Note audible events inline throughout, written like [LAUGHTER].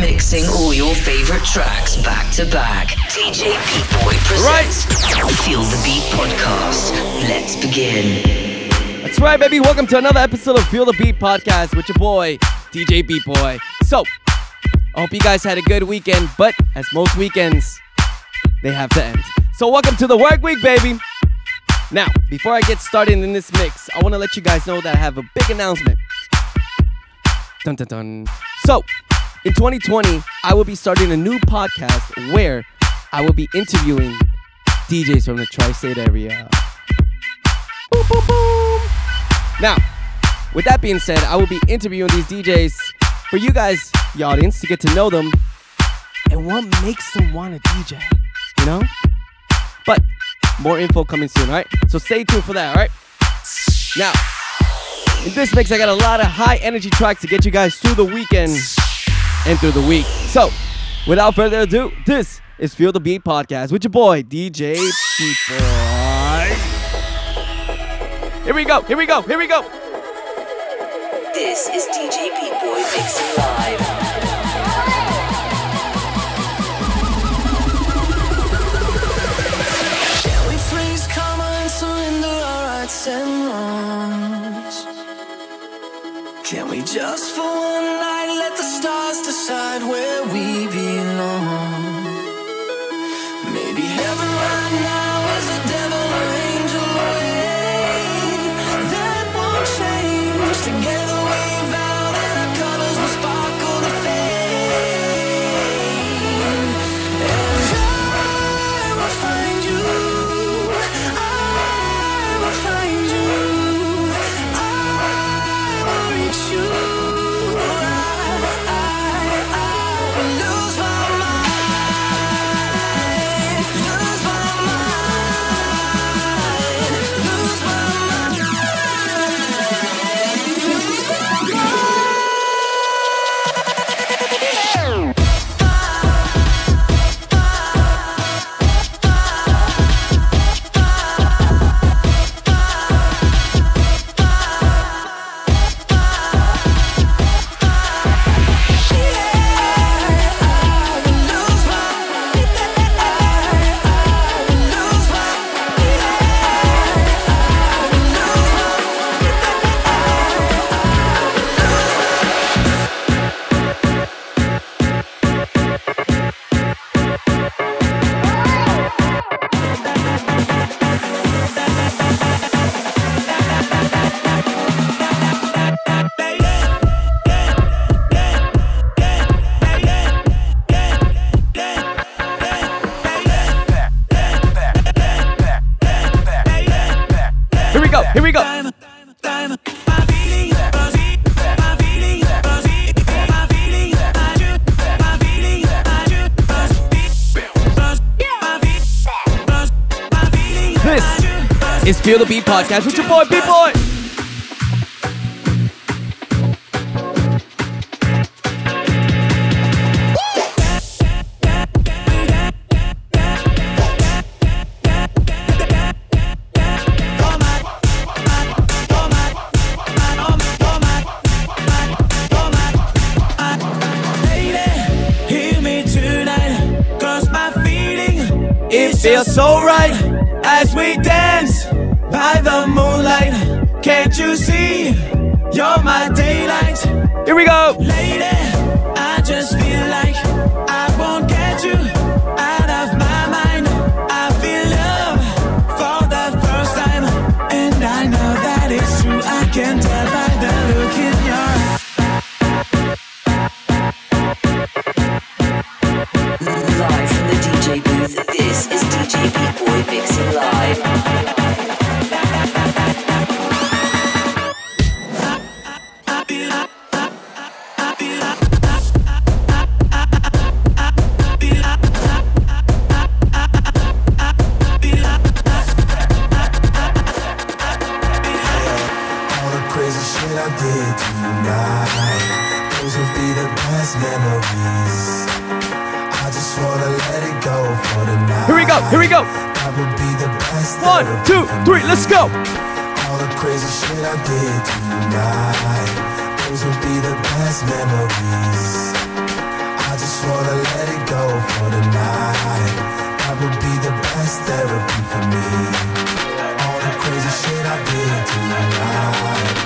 Mixing all your favorite tracks back to back. DJ Beat Boy presents Feel the Beat podcast. Let's begin. That's right, baby. Welcome to another episode of Feel the Beat podcast with your boy, DJ Beat Boy. So, I hope you guys had a good weekend, but as most weekends, they have to end. So, welcome to the work week, baby. Now, before I get started in this mix, I want to let you guys know that I have a big announcement. Dun dun dun. So, in 2020, I will be starting a new podcast where I will be interviewing DJs from the tri state area. Boom, boom, boom. Now, with that being said, I will be interviewing these DJs for you guys, the audience, to get to know them and what makes them want to DJ, you know? But more info coming soon, alright? So stay tuned for that, alright? Now, in this mix, I got a lot of high energy tracks to get you guys through the weekend and through the week. So, without further ado, this is Feel the Beat Podcast with your boy, DJ Beat Boy. Here we go, here we go, here we go. This is DJ Beat Boy mixing live. Shall we freeze karma and surrender our rights and wrongs? Can we just for Feel the Beat Podcast with your boy, Beat Boy. Hear me tonight, 'cause my feeling It feels so right as we dance by the moonlight. Can't you see? You're my daylight. Here we go. Lady, I just feel like I won't get you two, three, let's go. All the crazy shit I did tonight, those will be the best memories. I just wanna let it go for. That would be the best therapy for me. All the crazy shit I did tonight.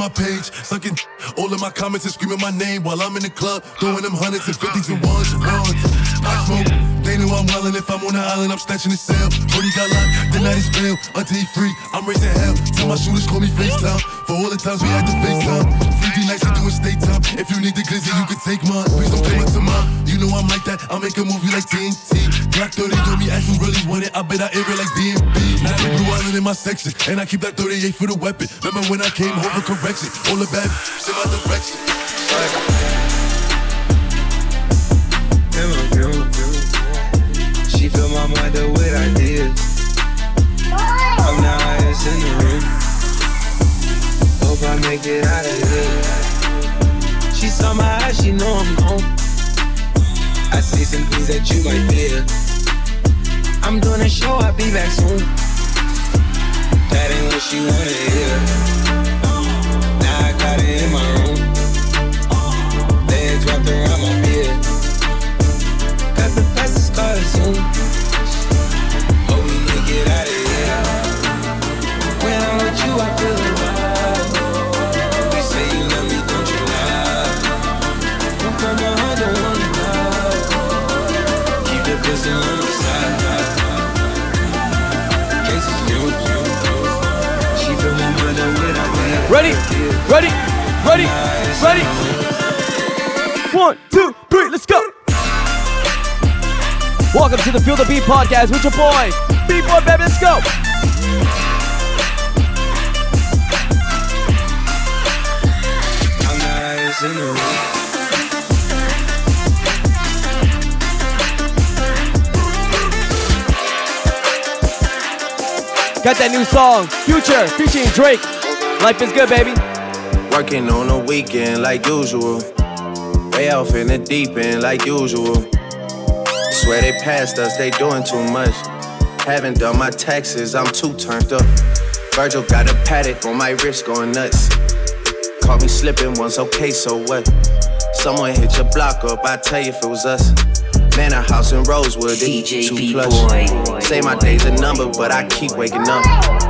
My page, sucking all of my comments and screaming my name while I'm in the club, throwing them hundreds and fifties and ones and ones. I smoke, they know I'm wildin'. If I'm on the island, I'm snatching the cell. Brody got locked, the night is bail. Until he free, I'm raising hell. Tell my shooters, call me FaceTime. For all the times we had to FaceTime. 3D nights, doing state time. If you need the glizzy, you can take mine. Please don't come up to mine. You know I'm like that, I'll make a movie like TNT. Glock 30 on me, as you really want it. I bet I air it like DMB. Now Blue Island in my section, and I keep that 38 for the weapon. Remember when I came home for correction? All the bad in my direction. She fill my mind up with ideas. I'm the highest in the room. Hope I make it out of here. She saw my eyes, she know I'm gone. I see some things that you might fear. I'm doing a show, I'll be back soon. That ain't what she wanna hear. Now I got it in my room. Legs wrapped around my beard. Got the fastest car soon. Hope Ready, ready, ready, ready. One, two, three, let's go. Welcome to the Feel the Beat podcast with your boy, Beat Boy Baby. Let's go. Got that new song, Future, featuring Drake. Life is good, baby. Working on the weekend like usual. Way off in the deep end like usual. Swear they passed us, they doing too much. Haven't done my taxes, I'm too turned up. Virgil got a Patek on my wrist going nuts. Caught me slipping once, okay, so what? Someone hit your block up, I tell you if it was us. Man, a house in Rosewood, it DJ too B-Boy. plush. Say my day's a number, but I keep waking up.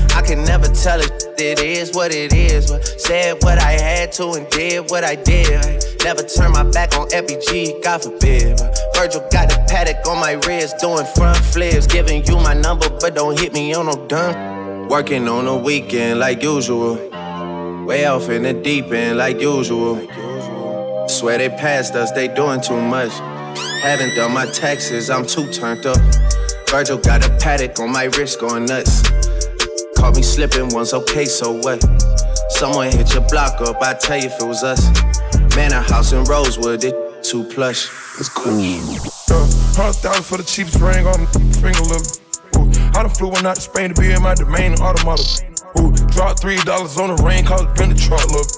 I can never tell it, it is what it is. Said what I had to and did what I did. Never turn my back on FBG, God forbid. Virgil got the Patek on my wrist, doing front flips. Giving you my number, but don't hit me on no dime. Working on the weekend like usual. Way off in the deep end like usual. Swear they passed us, they doing too much. Haven't done my taxes, I'm too turned up. Virgil got a Patek on my wrist going nuts. Caught me slipping once, okay, so what? Someone hit your block up, I tell you if it was us. Man, a house in Rosewood, it too plush. It's cool. Hundred thousand for the cheapest ring on my finger, look. Ooh, I done flew one out to Spain to be in my domain automata. Ooh, dropped three dollars on the ring, cause it been the truck, look.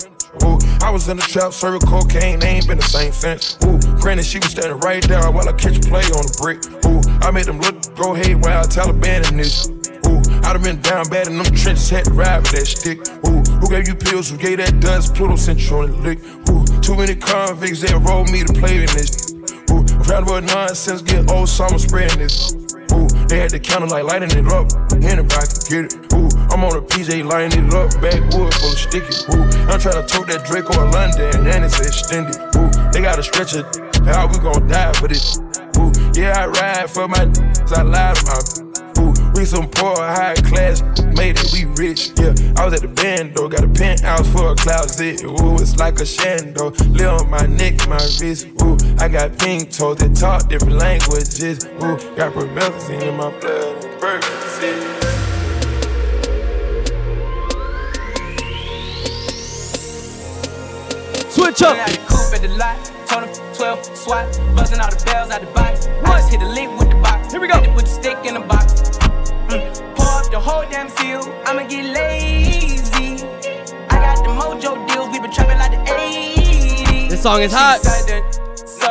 Ooh, I was in the trap, serving cocaine, they ain't been the same since. Ooh, granted, she was standing right there while I catch play on the brick. Ooh, I made them look, go haywire, Taliban in this. Ooh, I done been down bad in them trenches, had to ride with that stick. Ooh, who gave you pills, who gave that dust? Pluto sent you on the lick. Ooh, too many convicts, they rolled me to play in this. Ooh, round about nonsense, get old summer spreading this. Ooh, they had the counter like lighting it up. Anybody can get it. Ooh, I'm on a PJ lighting it up. Backwood full of sticky. Ooh, I'm trying to tote that Draco in London and it's extended. Ooh, they got a stretcher. How we gon' die for this? Ooh, yeah, I ride for my. I lie to my. Ooh, we We some poor, high class, made it, we rich. Yeah, I was at the band though, got a penthouse for a closet. Ooh, it's like a shando. Live on my neck, my wrist. Ooh, I got pink toes that talk different languages. Ooh, got promethazine in my blood. Percocet. Switch up. Out the coupe at the lot, told him 12 swat, buzzing all the bells out the box. I just hit a lick with the box. Here we go. Had to put the stick in the box. Mm. Pour up the whole damn seal, I'ma get lazy. I got the mojo deals, we been trapping like the 80s. This song is hot. So,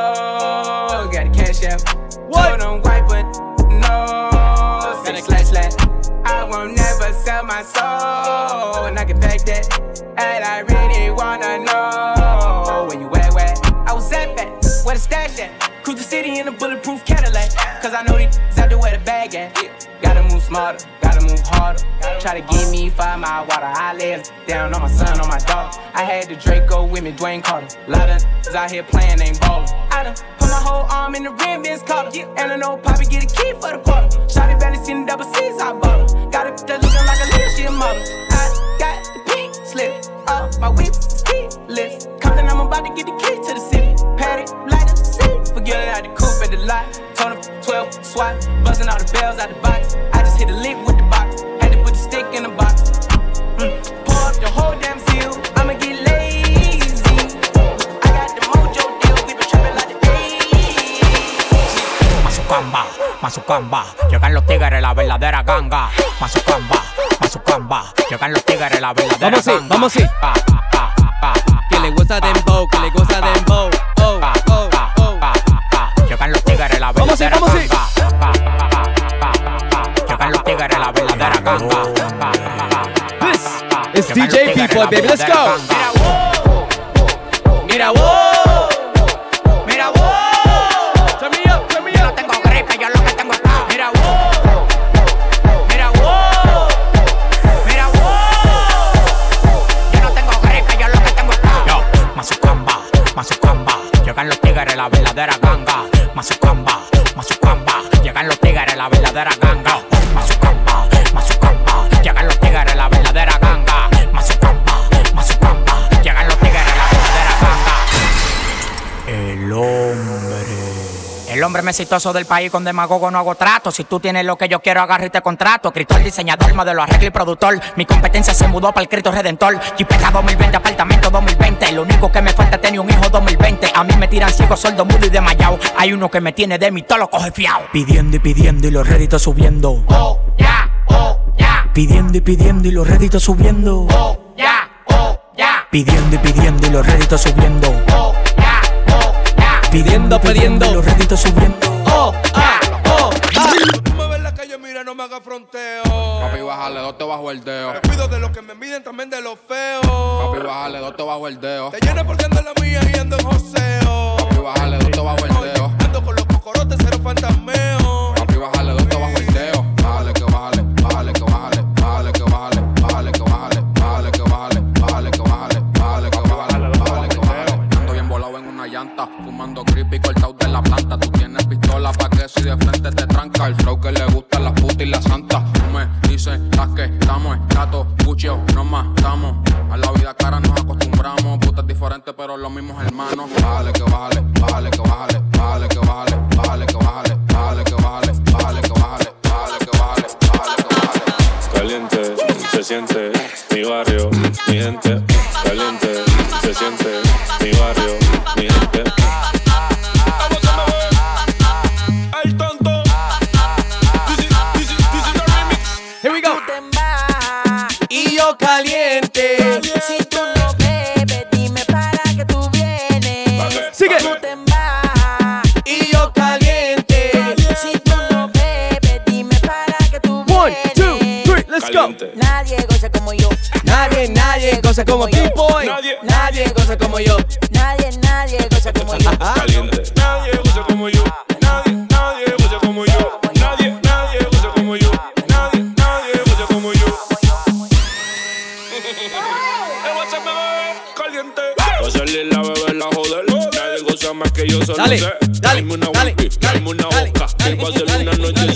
got a cash app. What? Them white, but no. Said a slash slash. I won't never sell my soul, and I can back that. And I really wanna know where you at, where I was at back, where the stash at. Cruise the city in a bulletproof Cadillac, cause I know these out there where the bag at. Gotta move smarter, gotta move harder. Try to give me five mile water. I lay down on my son, on my daughter. I had the Draco with me, Dwayne Carter. Lot of niggas out here playing, ain't ballin'. I done put my whole arm in the rim, Vince Carter. And I know Poppy get a key for the quarter. Shotty barely seen the double C's, I bought. Got it that looking like a little shit model. I got the pink slip up, my whip is keyless. Compton, I'm about to get the key to the city. Patty, light up the seat. Forget it the coupe at the lot. Told him 12 swat, buzzing all the bells out the box. I just hit a lick with the box. Had to put the stick in the box. Mm. Pour up the whole damn seal. I'ma get lazy. I got the mojo deal. We been trapping like the 80s. Mazucamba, Mazucamba, llegan los tigres, la verdadera ganga. Mazucamba, Mazucamba, llegan los tigres, la verdadera Vamos ganga. vamos pa, pa, pa, Que le gusta dembow, que le gusta dembow. Oh, oh, oh. Llegan los tigres, la Vamos verdadera vamos ganga. Pa, pa, pa, pa, Llegan la verdadera ganga. This is DJ P-Boy, baby. Let's go. Más exitoso del país con demagogo no hago trato. Si tú tienes lo que yo quiero, agarro y te contrato. Escritor, diseñador, modelo, arreglo y productor. Mi competencia se mudó para el Cristo Redentor. Jipeta 2020, apartamento 2020. Lo único que me falta es tener un hijo 2020. A mí me tiran ciego, sordo, mudo y desmayado. Hay uno que me tiene de mí, todo lo coge fiao. Pidiendo y pidiendo y los réditos subiendo. Oh, ya, oh, ya. Pidiendo y pidiendo y los réditos subiendo. Oh, ya, oh, ya. Pidiendo y pidiendo y los réditos subiendo. Oh. Pidiendo, pidiendo. Los réditos subiendo. Oh, ah, oh, ah. Tú me ves en la calle, mira, no me hagas fronteo. Papi, bájale dos te bajo el dedo. Me cuido de los que me miden, también de los feos. Papi, bájale dos te bajo el dedo. Te llena por ciento la mía y ando en joseo. Papi, bájale dos te bajo el dedo. Ando con los cocorotes, cero fantasmeo. La planta. Tú tienes pistola pa' que si de frente te tranca. El flow que le gusta las putas y la santa. Tú me dices las que estamos, gato, cuchillo, nos matamos. A la vida cara nos acostumbramos, putas diferentes pero los mismos hermanos. Bájale que bájale, Nadie goza como yo. Nadie, nadie goza como B-Boy. Nadie. Nadie goza como yo. Nadie, nadie goza como yo. Caliente. Nadie goza como yo. Nadie, nadie goza como yo. Nadie, nadie goza como yo. Nadie, nadie goza como yo. [LAUGHS] Eh, what's up, bebé? Caliente. Va a salir la bebé la joder. Nadie goza más que yo solo Dale, sé. dale, Dame una dale, dale, dame una dale, boca. dale, Que va a ser dale, una noche dale.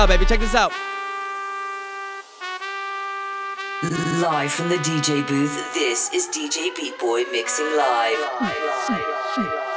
out, baby. Check this out. Live from the DJ booth, this is DJ Beat Boy mixing live. live, live, live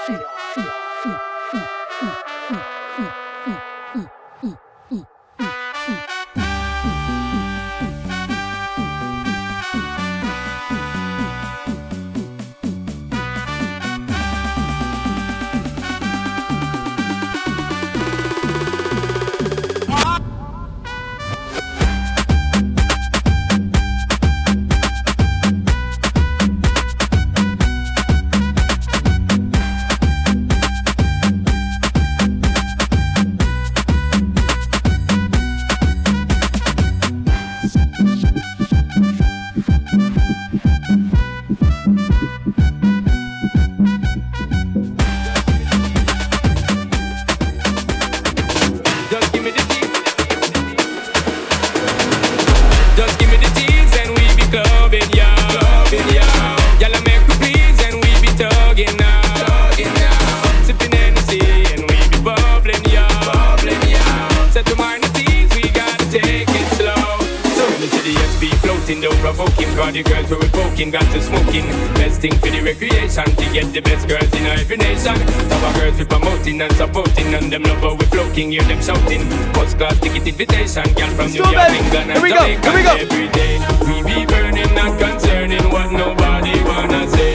dancing, don't provoke him. The girls who we poking got to smoking. Best thing for the recreation to get the best girls in every nation. Top of girls we promoting and supporting, and them lovers we floating, hear them shouting. First class ticket invitation, girl from New York, England, and Here we Every day we be burning, not concerning what nobody wanna say.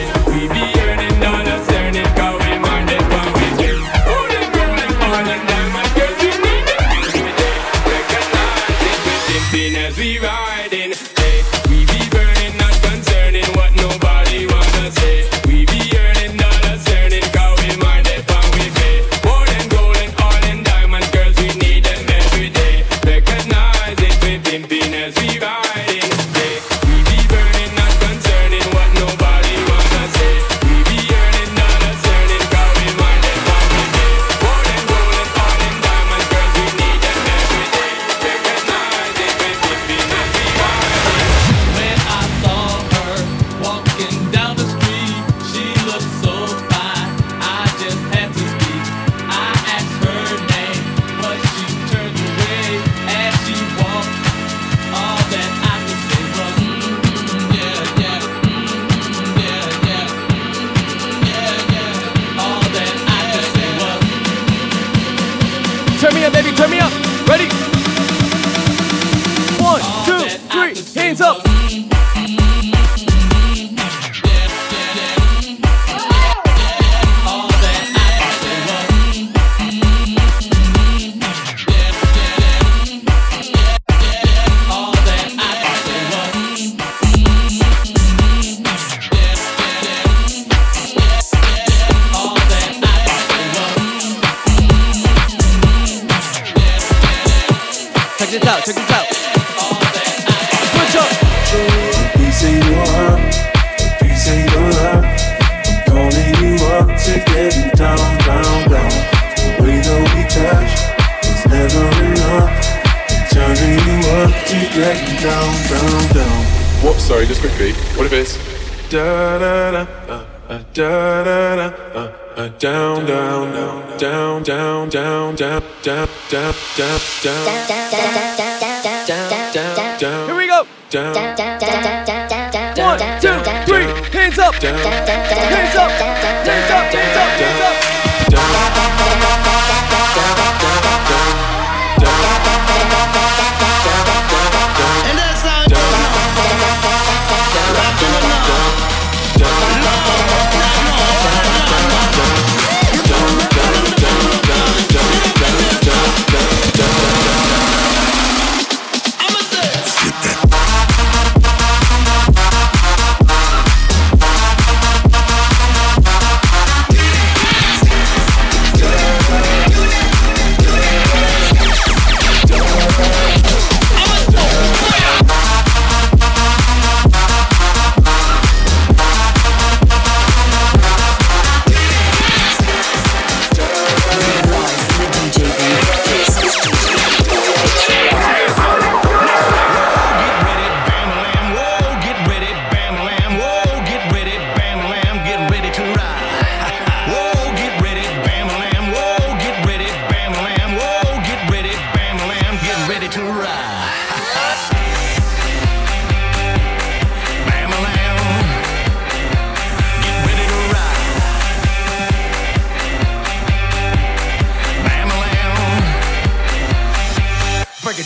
down, down, down, down, down, down, down, down, down, down, down, down. Here we go. Down, down, down, down, down, down. One, two, three. Hands up. Hands up. Hands up. Hands up. Hands up.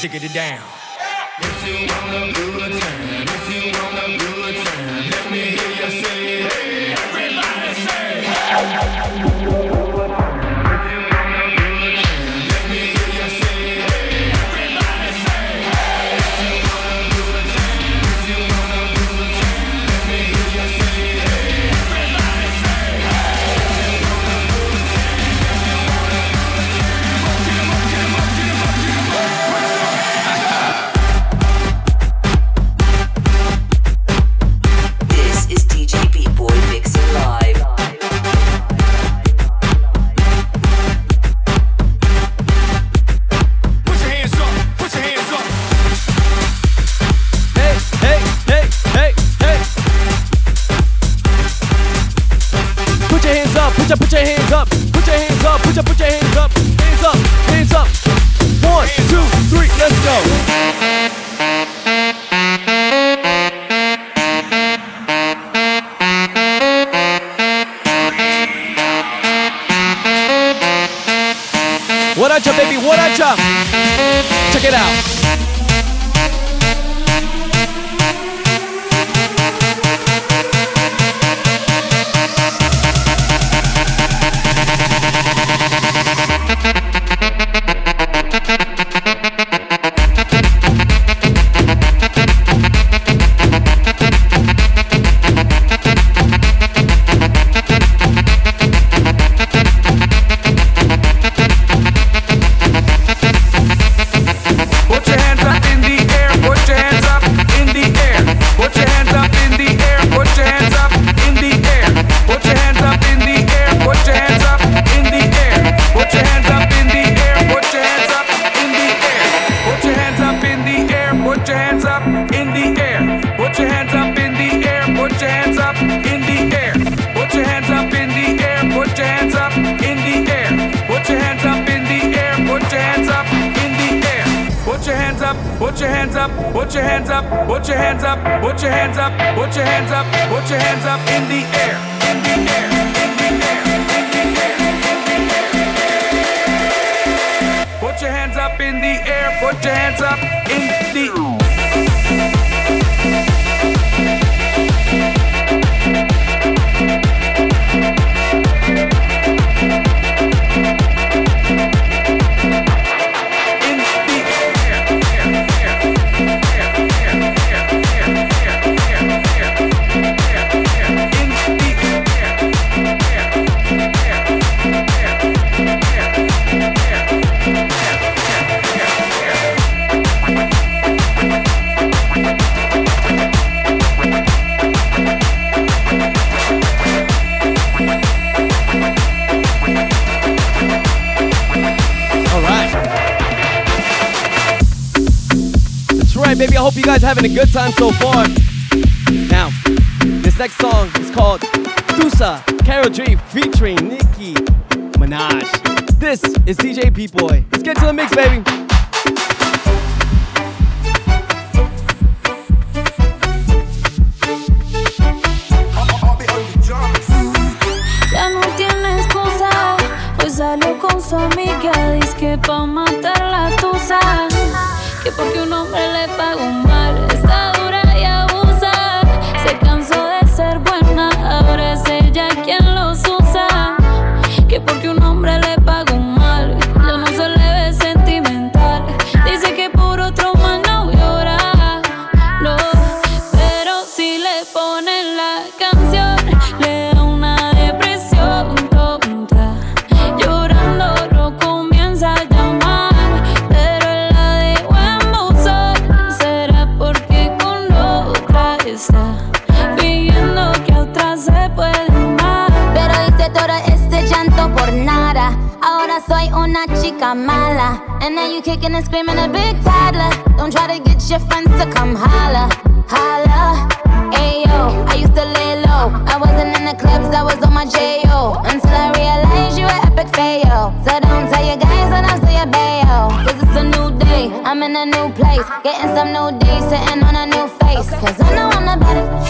Jiggy down. If you want time, hands up, put your put your hands up, put your hands up, put your put your hands up, hands up, hands up. One, two, three, let's go. What up, baby? What up. Check it out. Up, put your hands up, put your hands up, put your hands up, put your hands up, put your hands up in the air, in the air, having a good time so far. Now, this next song is called Tusa, Karol G featuring Nicki Minaj. This is DJ Beat Boy. Let's get to the mix, baby. Amiga, dice que pa' matar la tusa, que porque un hombre le mal, mala. And now you kicking and screaming a big toddler. Don't try to get your friends to come holla, holla. Ayo, I used to lay low. I wasn't in the clubs, I was on my J.O. Until I realized you were epic fail. So don't tell your guys that I'm still your bayo. Cause it's a new day, I'm in a new place. Getting some new days, sitting on a new face. Cause I know I'm the baddest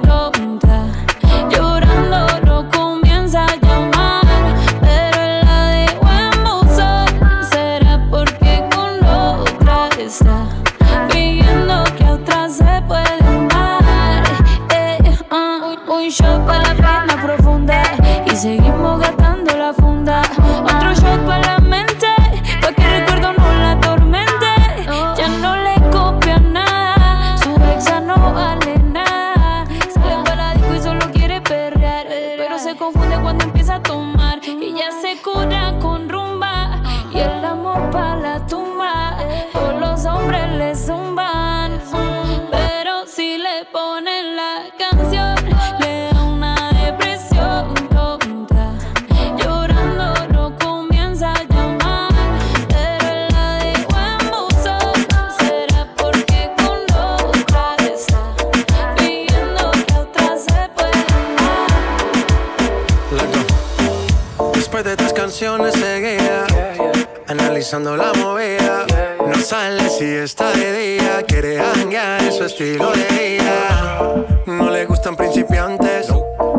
seguimos gastando la funda. Otro shot para la mente, pa' que el recuerdo no la atormente. Ya no le copia nada, su ex ya no vale nada. Sale para la disco y solo quiere perrear, pero se confunde cuando empieza a tomar y ya se cura con rumba y el amor para la tumba. La movida. No sale si está de día Quiere hanguear en su estilo de vida. No le gustan principiantes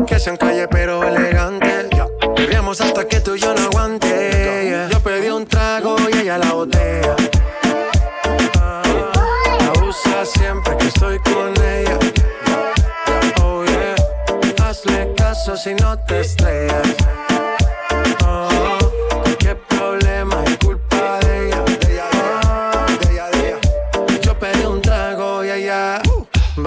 Que sean calle pero elegantes. Bebíamos hasta que tú y yo no aguante. Yo pedí un trago y ella la botella La usa siempre que estoy con ella. Oh yeah. Hazle caso si no te estrellas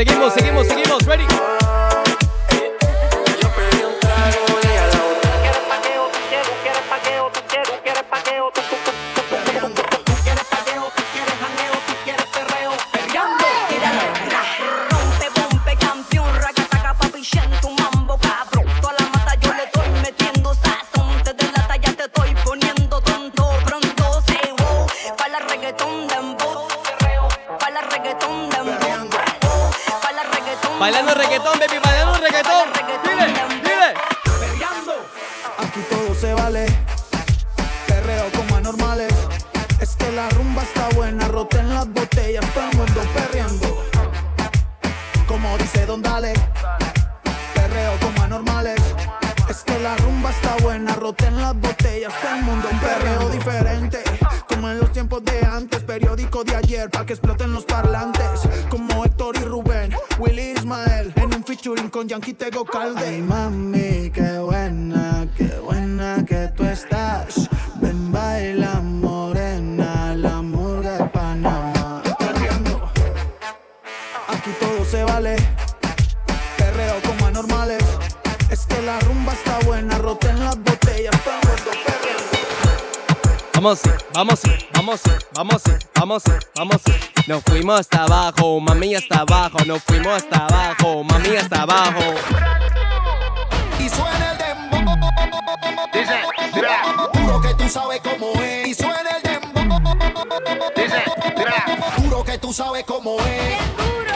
Seguimos, seguimos, seguimos. Ready. Periódico de ayer, pa' que exploten los parlantes. Como Héctor y Rubén, Willy Ismael, en un featuring con Yankee Tego Calde. Ay, mami, qué buena, qué buena que tú estás. Ven, baila, morena, la murga de Panamá. Perreando. Aquí todo se vale. Perreo como anormales. Es que la rumba está buena, roten las botellas, perreando. Vamos, vamos, vamos, vamos, vamos, vamos. Nos fuimos hasta abajo, mami hasta abajo. Nos fuimos hasta abajo, mami hasta abajo. Y suena el dembow. Dice, Juro que tú sabes cómo es. Y suena el dembow. Dice, Juro que tú sabes cómo es.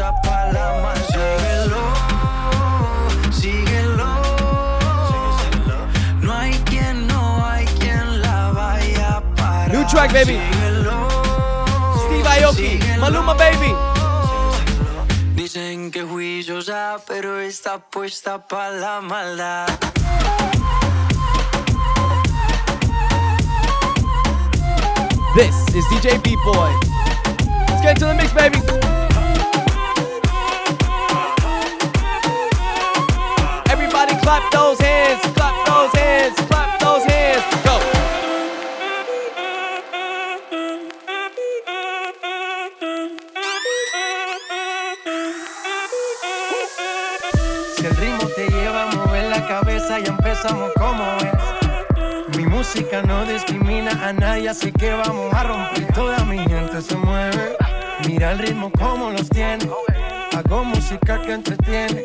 New track, baby. Steve Aoki, Maluma, baby. Dicen que juiciosa, pero está puesta para la maldad. This is DJ B-Boy. Let's get into the mix, baby. Clap those hands, clap those hands, clap those hands. Go. Si el ritmo te lleva a mover la cabeza y empezamos como es. Mi música no discrimina a nadie, así que vamos a romper. Toda mi gente se mueve. Mira el ritmo como los tiene. Hago música que entretiene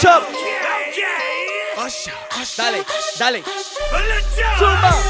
chop. Dale, dale. Zumba.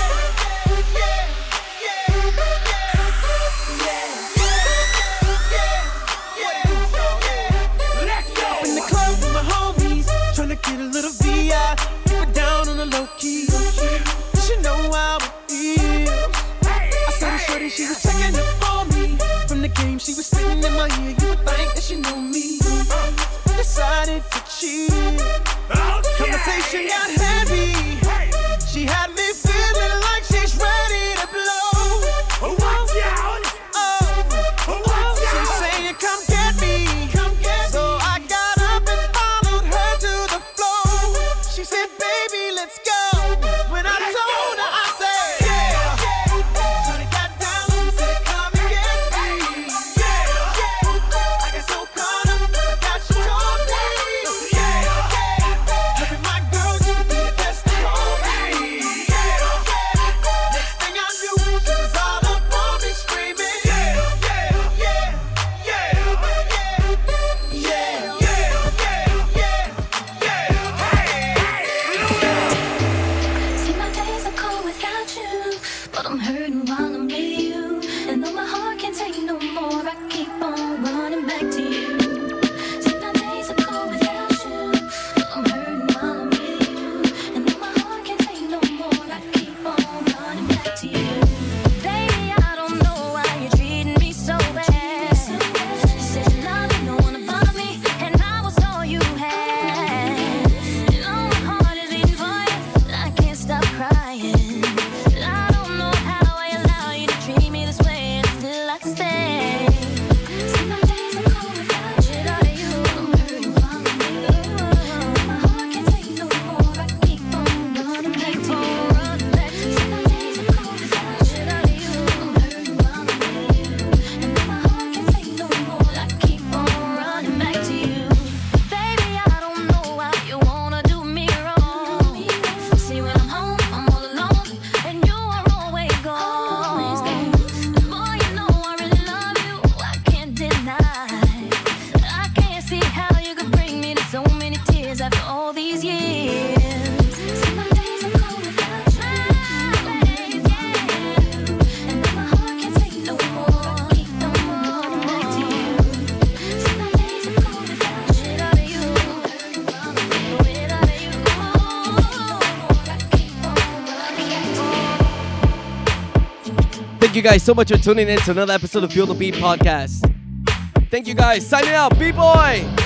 You guys so much for tuning in to another episode of Feel the Beat podcast. Thank you guys. Signing out, B Boy.